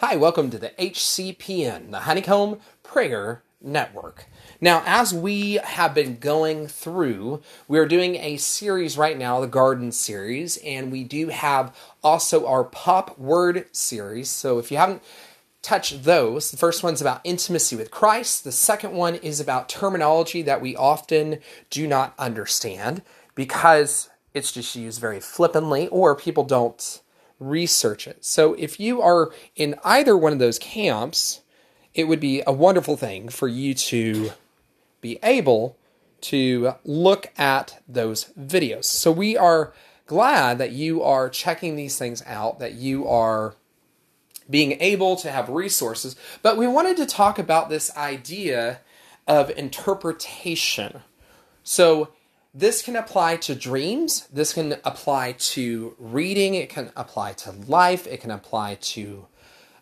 Hi, welcome to the HCPN, the Honeycomb Prayer Network. Now, as we have been going through, we're doing a series right now, the Garden series, and we do have also our Pop Word series. So if you haven't touched those, the first one's about intimacy with Christ, the second one is about terminology that we often do not understand because it's just used very flippantly or people don't research it. So if you are in either one of those camps, it would be a wonderful thing for you to be able to look at those videos. So we are glad that you are checking these things out, that you are being able to have resources. But we wanted to talk about this idea of interpretation. So this can apply to dreams, this can apply to reading, it can apply to life, it can apply to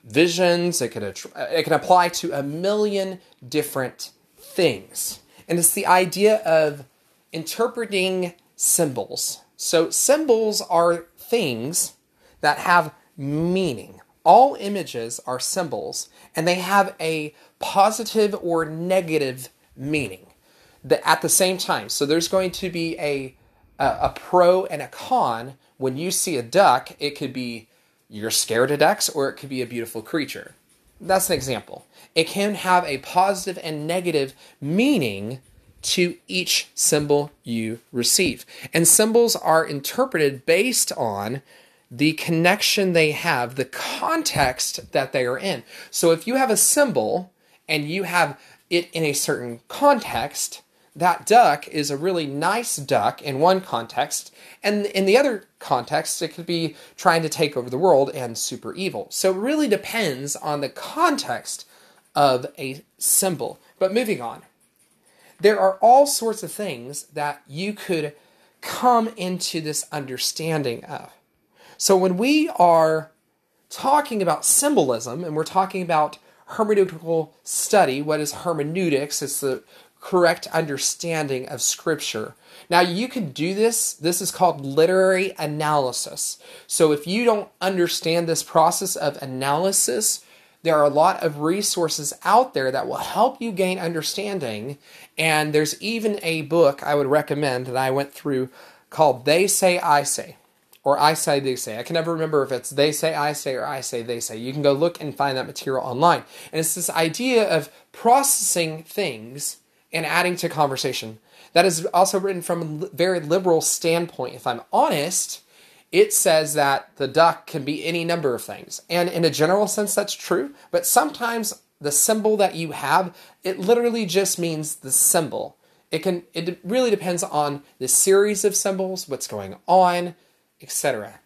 visions, it can, it can apply to a million different things. And it's the idea of interpreting symbols. So, symbols are things that have meaning. All images are symbols, and they have a positive or negative meaning the, at the same time. So there's going to be a, a, a pro and a con. When you see a duck, it could be you're scared of ducks, or it could be a beautiful creature. That's an example. It can have a positive and negative meaning to each symbol you receive. And symbols are interpreted based on the connection they have, the context that they are in. So if you have a symbol and you have it in a certain context, that duck is a really nice duck in one context, and in the other context, it could be trying to take over the world and super evil. So it really depends on the context of a symbol. But moving on, there are all sorts of things that you could come into this understanding of. So when we are talking about symbolism and we're talking about hermeneutical study, what is hermeneutics? It's the correct understanding of Scripture. Now, you can do this. This is called literary analysis. So, if you don't understand this process of analysis, there are a lot of resources out there that will help you gain understanding. And there's even a book I would recommend that I went through called They Say, I Say, or I Say, They Say. I can never remember if it's They Say, I Say, or I Say, They Say. You can go look and find that material online. And it's this idea of processing things and adding to conversation. That is also written from a very liberal standpoint. If I'm honest, it says that the duck can be any number of things. And in a general sense, that's true. But sometimes the symbol that you have, it literally just means the symbol. It can it really depends on the series of symbols, what's going on, etc.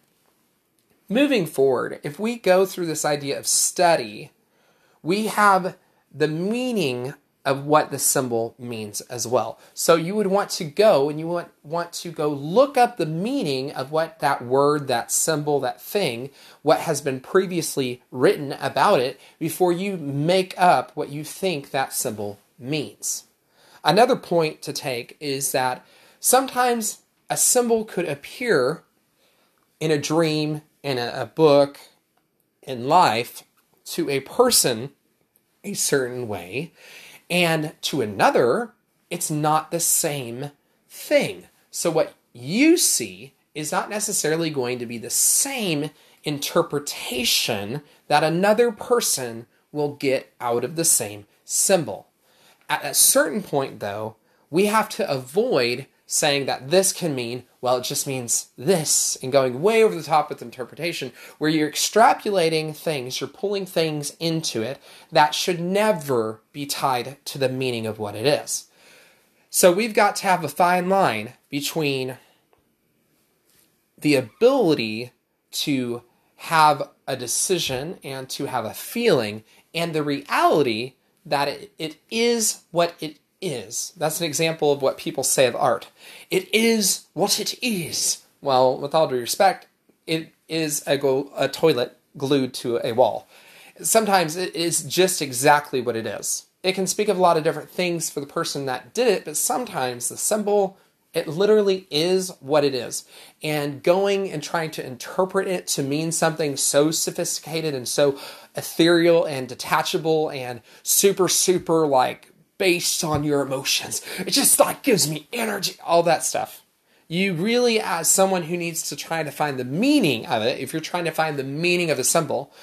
Moving forward, if we go through this idea of study, we have the meaning of what the symbol means as well. So you would want to go and you want, want to go look up the meaning of what that word, that symbol, that thing, what has been previously written about it before you make up what you think that symbol means. Another point to take is that sometimes a symbol could appear in a dream, in a, a book, in life to a person a certain way and to another, it's not the same thing. So what you see is not necessarily going to be the same interpretation that another person will get out of the same symbol. At a certain point, though, we have to avoid saying that this can mean, well, it just means this, and going way over the top with interpretation, where you're extrapolating things, you're pulling things into it that should never be tied to the meaning of what it is. So we've got to have a fine line between the ability to have a decision and to have a feeling and the reality that it, it is what it is. That's an example of what people say of art. It is what it is. Well, with all due respect, it is a, go- a toilet glued to a wall. Sometimes it is just exactly what it is. It can speak of a lot of different things for the person that did it, but sometimes the symbol It literally is what it is. And going and trying to interpret it to mean something so sophisticated and so ethereal and detachable and super, super like based on your emotions, it just like gives me energy, all that stuff. You really, as someone who needs to try to find the meaning of it, if you're trying to find the meaning of a symbol,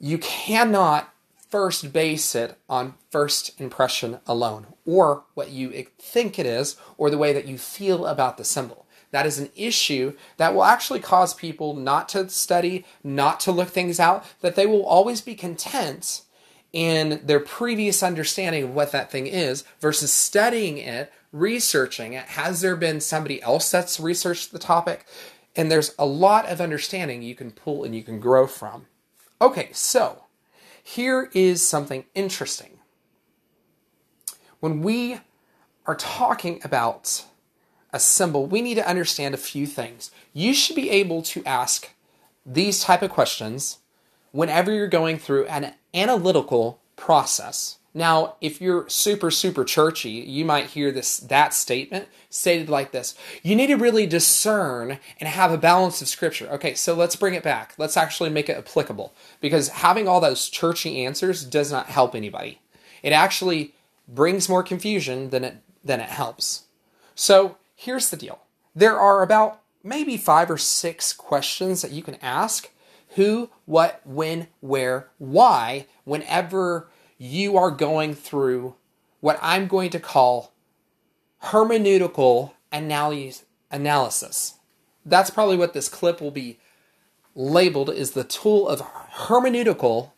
you cannot first base it on first impression alone, or what you think it is, or the way that you feel about the symbol. That is an issue that will actually cause people not to study, not to look things out, that they will always be content in their previous understanding of what that thing is versus studying it, researching it. Has there been somebody else that's researched the topic? And there's a lot of understanding you can pull and you can grow from. Okay, so here is something interesting. When we are talking about a symbol, we need to understand a few things. You should be able to ask these type of questions whenever you're going through an analytical process. Now, if you're super, super churchy, you might hear this that statement stated like this. You need to really discern and have a balance of scripture. Okay, so let's bring it back. Let's actually make it applicable. Because having all those churchy answers does not help anybody. It actually brings more confusion than it than it helps. So here's the deal. There are about maybe five or six questions that you can ask. Who, what, when, where, why, whenever you are going through what I'm going to call hermeneutical analysis. That's probably what this clip will be labeled is the tool of hermeneutical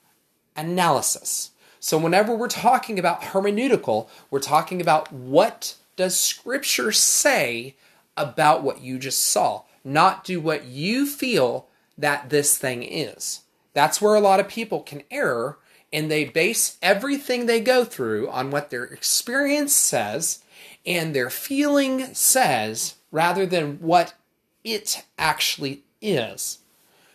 analysis. So whenever we're talking about hermeneutical, we're talking about what does scripture say about what you just saw, not do what you feel that this thing is. That's where a lot of people can error and they base everything they go through on what their experience says and their feeling says rather than what it actually is.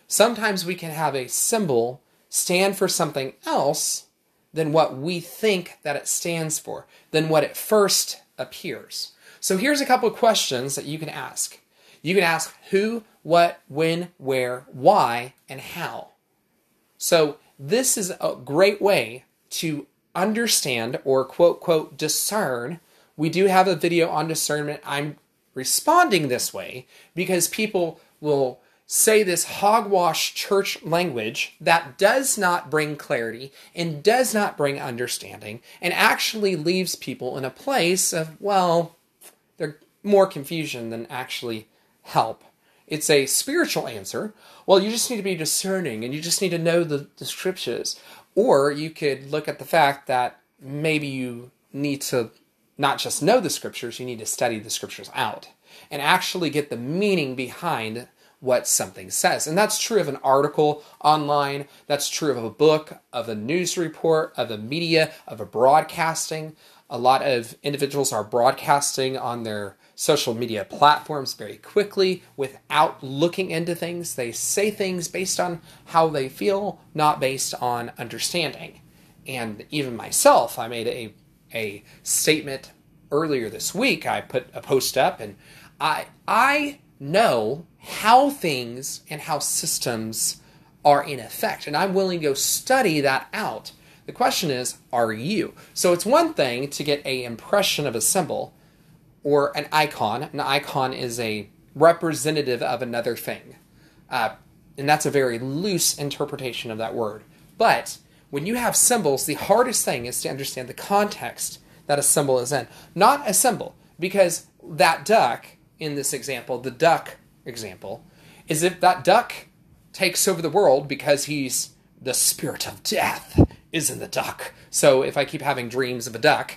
Sometimes we can have a symbol stand for something else than what we think that it stands for, than what it first appears. So here's a couple of questions that you can ask. You can ask who, what, when, where, why, and how. So this is a great way to understand or quote, quote, discern. We do have a video on discernment. I'm responding this way because people will say this hogwash church language that does not bring clarity and does not bring understanding and actually leaves people in a place of, well, they're more confusion than actually help. It's a spiritual answer. Well, you just need to be discerning and you just need to know the, the scriptures. Or you could look at the fact that maybe you need to not just know the scriptures, you need to study the scriptures out and actually get the meaning behind what something says. And that's true of an article online, that's true of a book, of a news report, of a media, of a broadcasting. A lot of individuals are broadcasting on their social media platforms very quickly without looking into things. They say things based on how they feel, not based on understanding. And even myself, I made a, a statement earlier this week. I put a post up and I I know how things and how systems are in effect. And I'm willing to go study that out. The question is, are you? So it's one thing to get a impression of a symbol, or an icon. An icon is a representative of another thing. Uh, and that's a very loose interpretation of that word. But when you have symbols, the hardest thing is to understand the context that a symbol is in. Not a symbol, because that duck in this example, the duck example, is if that duck takes over the world because he's the spirit of death is in the duck. So if I keep having dreams of a duck,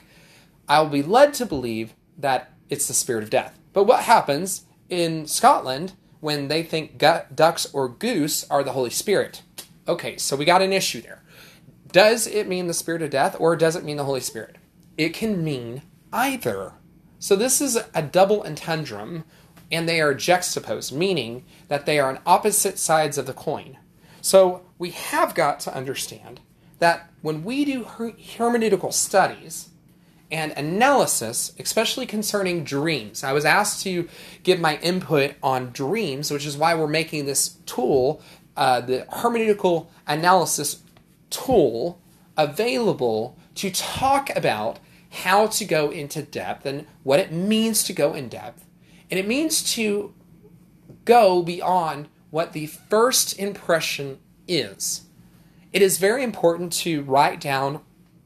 I'll be led to believe that it's the spirit of death. But what happens in Scotland when they think ducks or goose are the Holy Spirit? Okay, so we got an issue there. Does it mean the spirit of death or does it mean the Holy Spirit? It can mean either. So this is a double entendrum and they are juxtaposed, meaning that they are on opposite sides of the coin. So we have got to understand that when we do hermeneutical studies, and analysis, especially concerning dreams. I was asked to give my input on dreams, which is why we're making this tool, uh, the hermeneutical analysis tool, available to talk about how to go into depth and what it means to go in depth. And it means to go beyond what the first impression is. It is very important to write down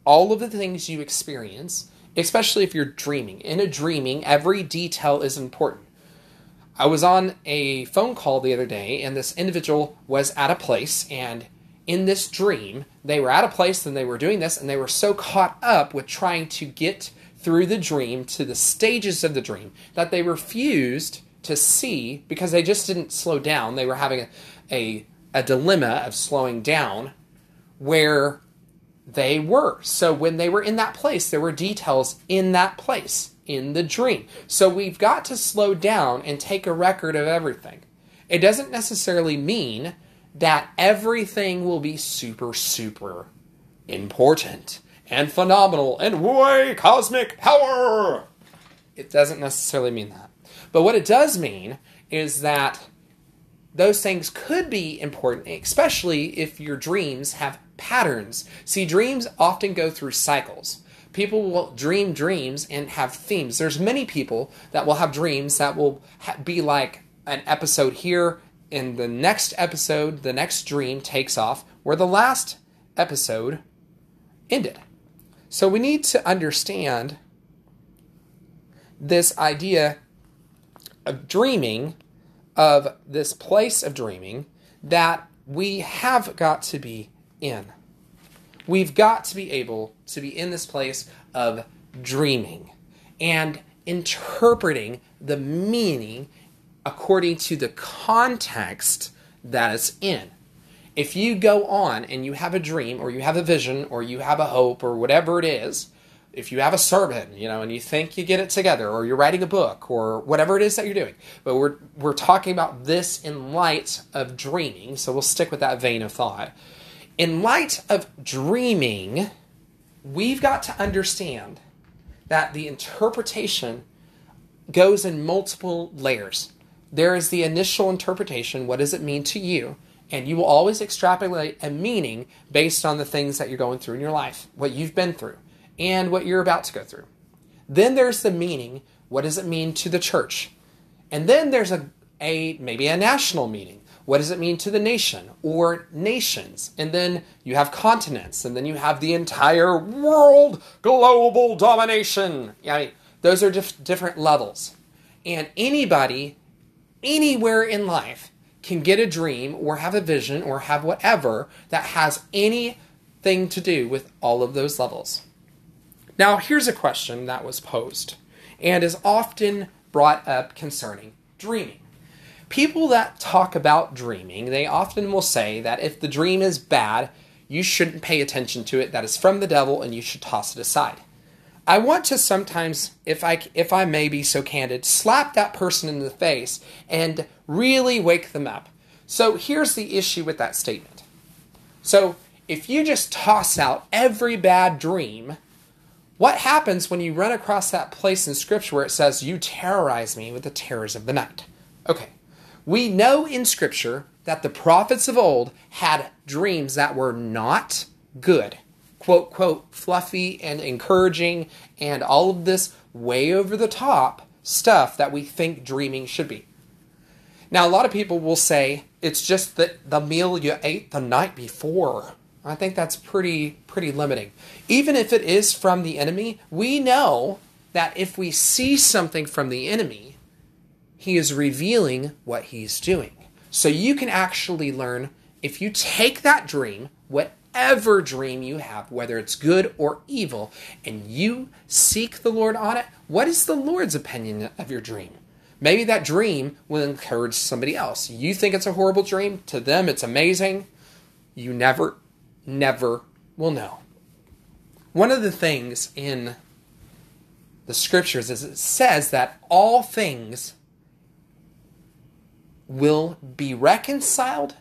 all of the things you experience especially if you're dreaming. In a dreaming, every detail is important. I was on a phone call the other day, and this individual was at a place, and in this dream, they were at a place and they were doing this, and they were so caught up with trying to get through the dream to the stages of the dream that they refused to see because they just didn't slow down. They were having a, a, a dilemma of slowing down where they were. So when they were in that place, there were details in that place, in the dream. So we've got to slow down and take a record of everything. It doesn't necessarily mean that everything will be super, super important and phenomenal and way cosmic power. It doesn't necessarily mean that. But what it does mean is that those things could be important, especially if your dreams have patterns. See, dreams often go through cycles. People will dream dreams and have themes. There's many people that will have dreams that will ha- be like an episode here, in the next episode, the next dream takes off where the last episode ended. So we need to understand this idea of dreaming, of this place of dreaming that we have got to be in. We've got to be able to be in this place of dreaming and interpreting the meaning according to the context that it's in. If you go on and you have a dream or you have a vision or you have a hope or whatever it is, if you have a sermon, you know, and you think you get it together or you're writing a book or whatever it is that you're doing, but we're we're talking about this in light of dreaming, so we'll stick with that vein of thought in light of dreaming, we've got to understand that the interpretation goes in multiple layers. There is the initial interpretation what does it mean to you? And you will always extrapolate a meaning based on the things that you're going through in your life, what you've been through, and what you're about to go through. Then there's the meaning what does it mean to the church? And then there's a, a maybe a national meaning what does it mean to the nation or nations? And then you have continents, and then you have the entire world, global domination. Yeah, I mean, those are dif- different levels. And anybody, anywhere in life, can get a dream or have a vision or have whatever that has anything to do with all of those levels. Now, here's a question that was posed and is often brought up concerning dreaming people that talk about dreaming, they often will say that if the dream is bad, you shouldn't pay attention to it, that is from the devil, and you should toss it aside. I want to sometimes, if I, if I may be so candid, slap that person in the face and really wake them up. So here's the issue with that statement. So if you just toss out every bad dream, what happens when you run across that place in Scripture where it says, You terrorize me with the terrors of the night? Okay, we know in Scripture that the prophets of old had dreams that were not good. Quote, quote, fluffy and encouraging, and all of this way over the top stuff that we think dreaming should be. Now, a lot of people will say it's just that the meal you ate the night before. I think that's pretty pretty limiting. Even if it is from the enemy, we know that if we see something from the enemy, he is revealing what he's doing. So you can actually learn if you take that dream, whatever dream you have, whether it's good or evil, and you seek the Lord on it, what is the Lord's opinion of your dream? Maybe that dream will encourage somebody else. You think it's a horrible dream, to them it's amazing. You never, never will know. One of the things in the scriptures is it says that all things will be reconciled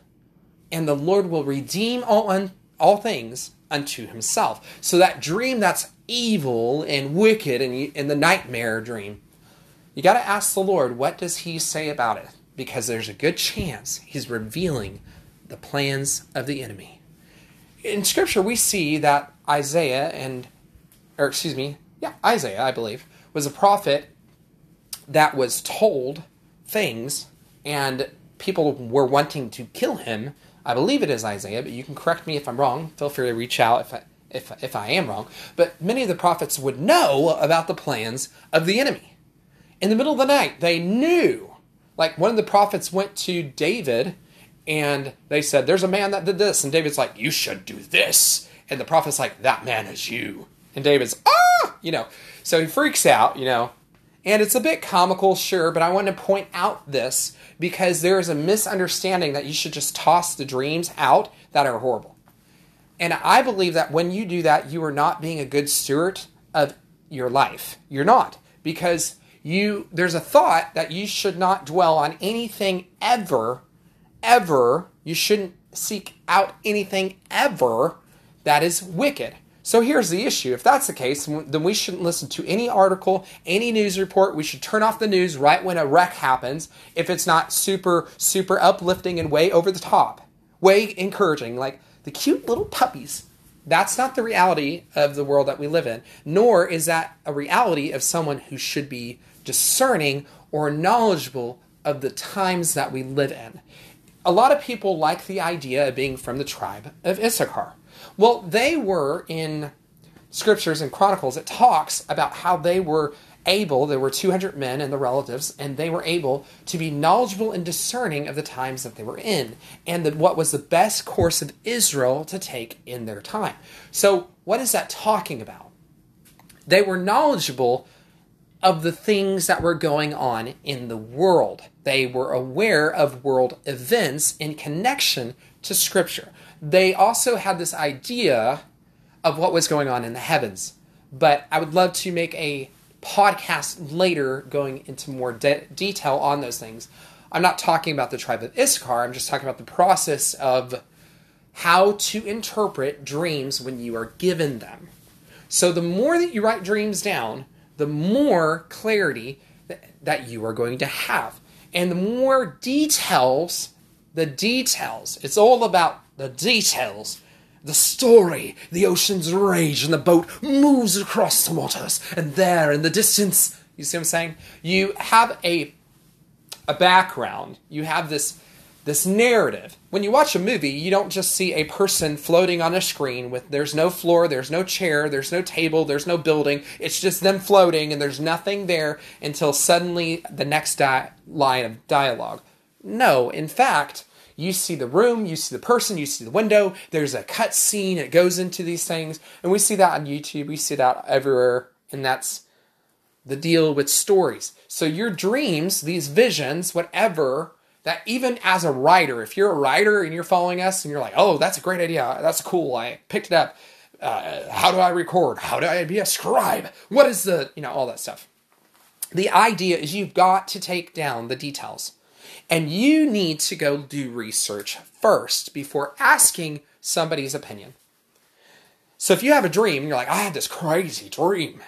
and the Lord will redeem all un- all things unto himself. So that dream that's evil and wicked and, and the nightmare dream, you got to ask the Lord, what does he say about it? Because there's a good chance he's revealing the plans of the enemy. In scripture, we see that Isaiah and, or excuse me, yeah, Isaiah, I believe, was a prophet that was told things and people were wanting to kill him. I believe it is Isaiah, but you can correct me if I'm wrong. Feel free to reach out if I, if, if I am wrong. But many of the prophets would know about the plans of the enemy. In the middle of the night, they knew. Like one of the prophets went to David and they said, There's a man that did this. And David's like, You should do this. And the prophet's like, That man is you. And David's, Ah! You know, so he freaks out, you know. And it's a bit comical, sure, but I want to point out this because there is a misunderstanding that you should just toss the dreams out that are horrible. And I believe that when you do that, you are not being a good steward of your life. You're not. Because you there's a thought that you should not dwell on anything ever ever, you shouldn't seek out anything ever that is wicked. So here's the issue. If that's the case, then we shouldn't listen to any article, any news report. We should turn off the news right when a wreck happens if it's not super, super uplifting and way over the top, way encouraging, like the cute little puppies. That's not the reality of the world that we live in, nor is that a reality of someone who should be discerning or knowledgeable of the times that we live in a lot of people like the idea of being from the tribe of Issachar. Well, they were in scriptures and chronicles, it talks about how they were able, there were 200 men and the relatives, and they were able to be knowledgeable and discerning of the times that they were in, and that what was the best course of Israel to take in their time. So, what is that talking about? They were knowledgeable of the things that were going on in the world. They were aware of world events in connection to Scripture. They also had this idea of what was going on in the heavens. But I would love to make a podcast later going into more de- detail on those things. I'm not talking about the tribe of Issachar, I'm just talking about the process of how to interpret dreams when you are given them. So the more that you write dreams down, the more clarity that, that you are going to have. And the more details, the details, it's all about the details. The story, the ocean's rage, and the boat moves across the waters, and there in the distance, you see what I'm saying? You have a a background. You have this this narrative. When you watch a movie, you don't just see a person floating on a screen with there's no floor, there's no chair, there's no table, there's no building. It's just them floating and there's nothing there until suddenly the next di- line of dialogue. No, in fact, you see the room, you see the person, you see the window, there's a cut scene, it goes into these things, and we see that on YouTube, we see that everywhere, and that's the deal with stories. So your dreams, these visions, whatever, that even as a writer, if you're a writer and you're following us and you're like, oh, that's a great idea, that's cool, I picked it up. Uh, how do I record? How do I be a scribe? What is the, you know, all that stuff. The idea is you've got to take down the details. And you need to go do research first before asking somebody's opinion. So if you have a dream you're like, I had this crazy dream.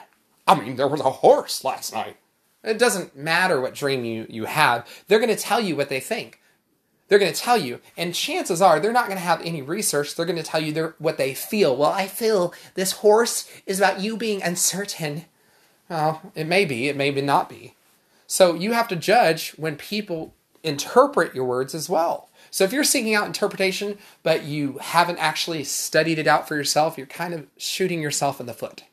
I mean, there was a horse last night. It doesn't matter what dream you, you have, they're going to tell you what they think. They're going to tell you, and chances are they're not going to have any research. They're going to tell you their, what they feel. Well, I feel this horse is about you being uncertain. Well, it may be, it may not be. So you have to judge when people interpret your words as well. So if you're seeking out interpretation, but you haven't actually studied it out for yourself, you're kind of shooting yourself in the foot.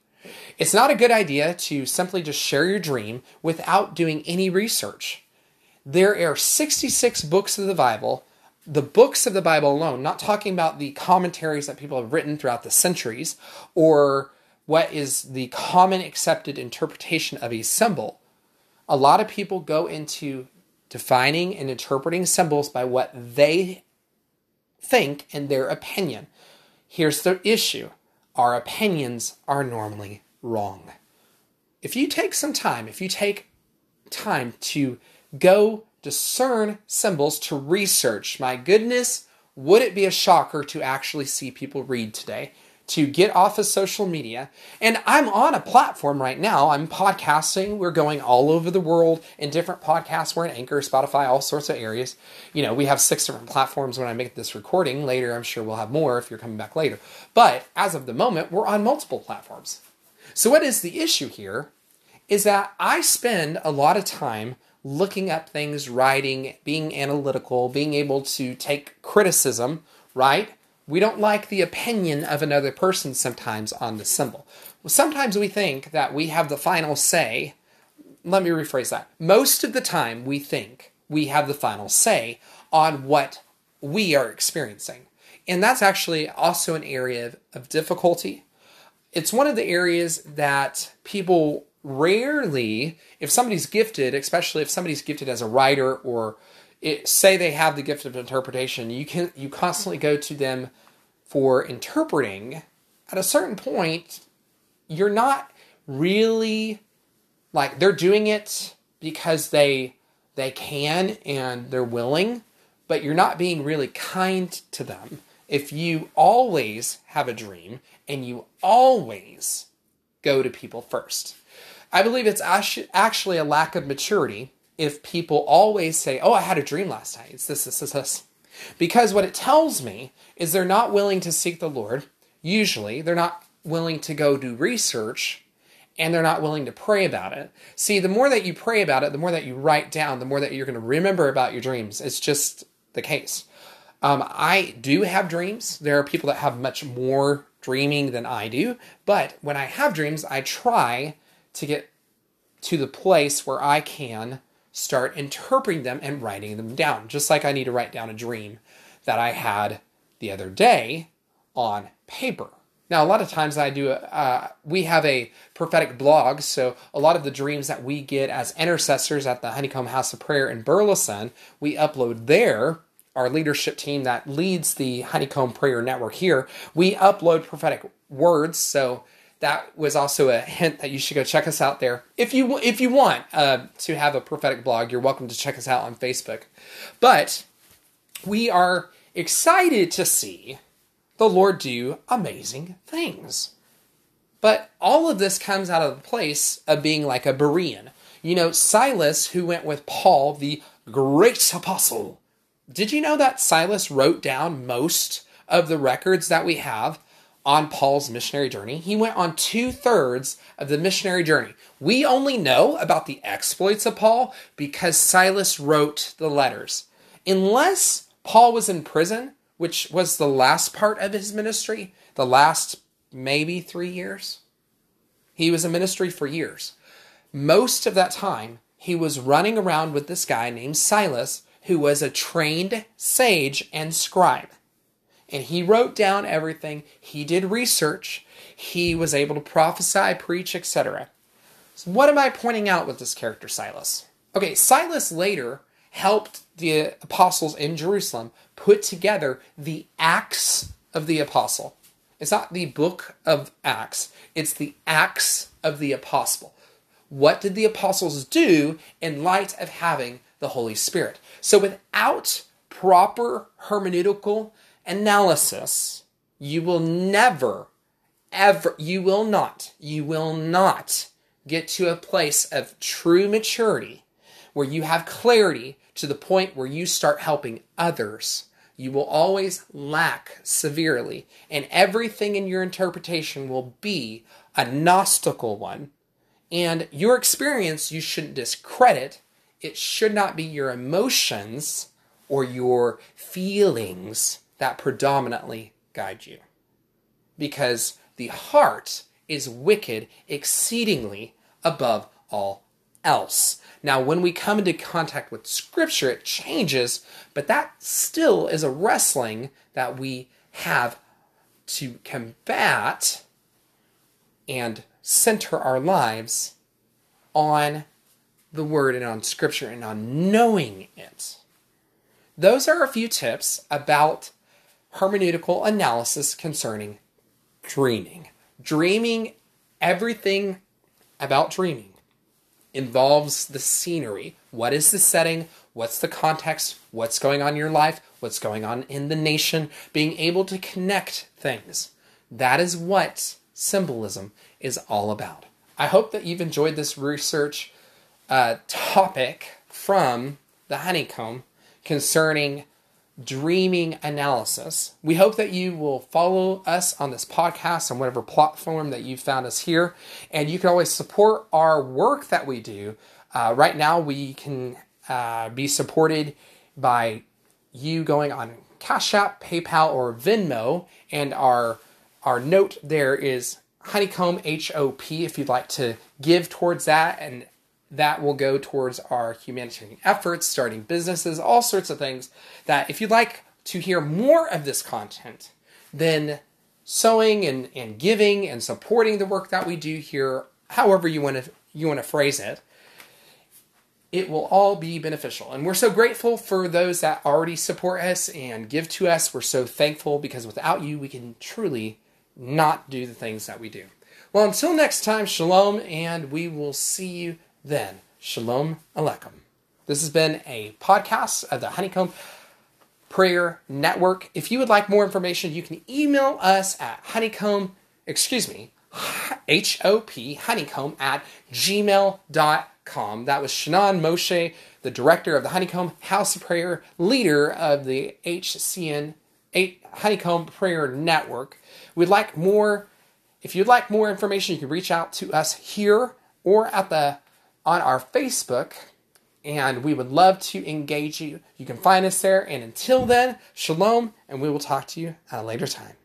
It's not a good idea to simply just share your dream without doing any research. There are 66 books of the Bible, the books of the Bible alone, not talking about the commentaries that people have written throughout the centuries or what is the common accepted interpretation of a symbol. A lot of people go into defining and interpreting symbols by what they think and their opinion. Here's the issue our opinions are normally wrong. If you take some time, if you take time to go discern symbols to research, my goodness, would it be a shocker to actually see people read today? To get off of social media. And I'm on a platform right now. I'm podcasting. We're going all over the world in different podcasts. We're in Anchor, Spotify, all sorts of areas. You know, we have six different platforms when I make this recording. Later, I'm sure we'll have more if you're coming back later. But as of the moment, we're on multiple platforms. So, what is the issue here? Is that I spend a lot of time looking up things, writing, being analytical, being able to take criticism, right? We don't like the opinion of another person sometimes on the symbol. Well, sometimes we think that we have the final say. Let me rephrase that. Most of the time, we think we have the final say on what we are experiencing. And that's actually also an area of, of difficulty. It's one of the areas that people rarely, if somebody's gifted, especially if somebody's gifted as a writer or it, say they have the gift of interpretation, you can you constantly go to them for interpreting. At a certain point, you're not really like they're doing it because they they can and they're willing, but you're not being really kind to them if you always have a dream and you always go to people first. I believe it's actually a lack of maturity if people always say, Oh, I had a dream last night. It's this, this, this, this. Because what it tells me is they're not willing to seek the Lord. Usually, they're not willing to go do research and they're not willing to pray about it. See, the more that you pray about it, the more that you write down, the more that you're going to remember about your dreams. It's just the case. Um, I do have dreams. There are people that have much more dreaming than I do. But when I have dreams, I try to get to the place where I can start interpreting them and writing them down, just like I need to write down a dream that I had the other day on paper. Now, a lot of times I do, uh, we have a prophetic blog, so a lot of the dreams that we get as intercessors at the Honeycomb House of Prayer in Burleson, we upload there. Our leadership team that leads the Honeycomb Prayer Network here, we upload prophetic words. So that was also a hint that you should go check us out there. If you if you want uh, to have a prophetic blog, you're welcome to check us out on Facebook. But we are excited to see the Lord do amazing things. But all of this comes out of the place of being like a Berean. You know, Silas, who went with Paul, the great apostle. Did you know that Silas wrote down most of the records that we have on Paul's missionary journey. He went on two thirds of the missionary journey. We only know about the exploits of Paul because Silas wrote the letters. Unless Paul was in prison, which was the last part of his ministry, the last maybe three years, he was in ministry for years. Most of that time, he was running around with this guy named Silas, who was a trained sage and scribe and he wrote down everything. He did research. He was able to prophesy, preach, etc. So, what am I pointing out with this character, Silas? Okay, Silas later helped the apostles in Jerusalem put together the Acts of the Apostle. It's not the book of Acts, it's the Acts of the Apostle. What did the apostles do in light of having the Holy Spirit? So, without proper hermeneutical analysis, you will never, ever, you will not, you will not get to a place of true maturity where you have clarity to the point where you start helping others. You will always lack severely, and everything in your interpretation will be a Gnostical one. And your experience you shouldn't discredit. It should not be your emotions or your feelings that predominantly guide you. Because the heart is wicked exceedingly above all else. Now, when we come into contact with Scripture, it changes, but that still is a wrestling that we have to combat and center our lives on the Word and on Scripture and on knowing it. Those are a few tips about hermeneutical analysis concerning dreaming. Dreaming, everything about dreaming involves the scenery. What is the setting? What's the context? What's going on in your life? what's going on in the nation, being able to connect things. That is what symbolism is all about. I hope that you've enjoyed this research uh, topic from the honeycomb concerning dreaming analysis. We hope that you will follow us on this podcast on whatever platform that you found us here. And you can always support our work that we do. Uh, right now, we can uh, be supported by you going on Cash App, PayPal, or Venmo. And our, our note there is Honeycomb HOP if you'd like to give towards that. And that will go towards our humanitarian efforts, starting businesses, all sorts of things. That if you'd like to hear more of this content, then sowing and, and giving and supporting the work that we do here, however you want to you want to phrase it, it will all be beneficial. And we're so grateful for those that already support us and give to us. We're so thankful because without you, we can truly not do the things that we do. Well, until next time, shalom, and we will see you then Shalom Aleichem. This has been a podcast of the Honeycomb Prayer Network. If you would like more information, you can email us at honeycomb, excuse me, H O P, honeycomb at gmail.com. That was Shnon Moisant, the director of the Honeycomb House of Prayer, leader of the HCN Honeycomb Prayer Network. We'd like more. If you'd like more information, you can reach out to us here or at the on our Facebook, and we would love to engage you. You can find us there. And until then, shalom, and we will talk to you at a later time.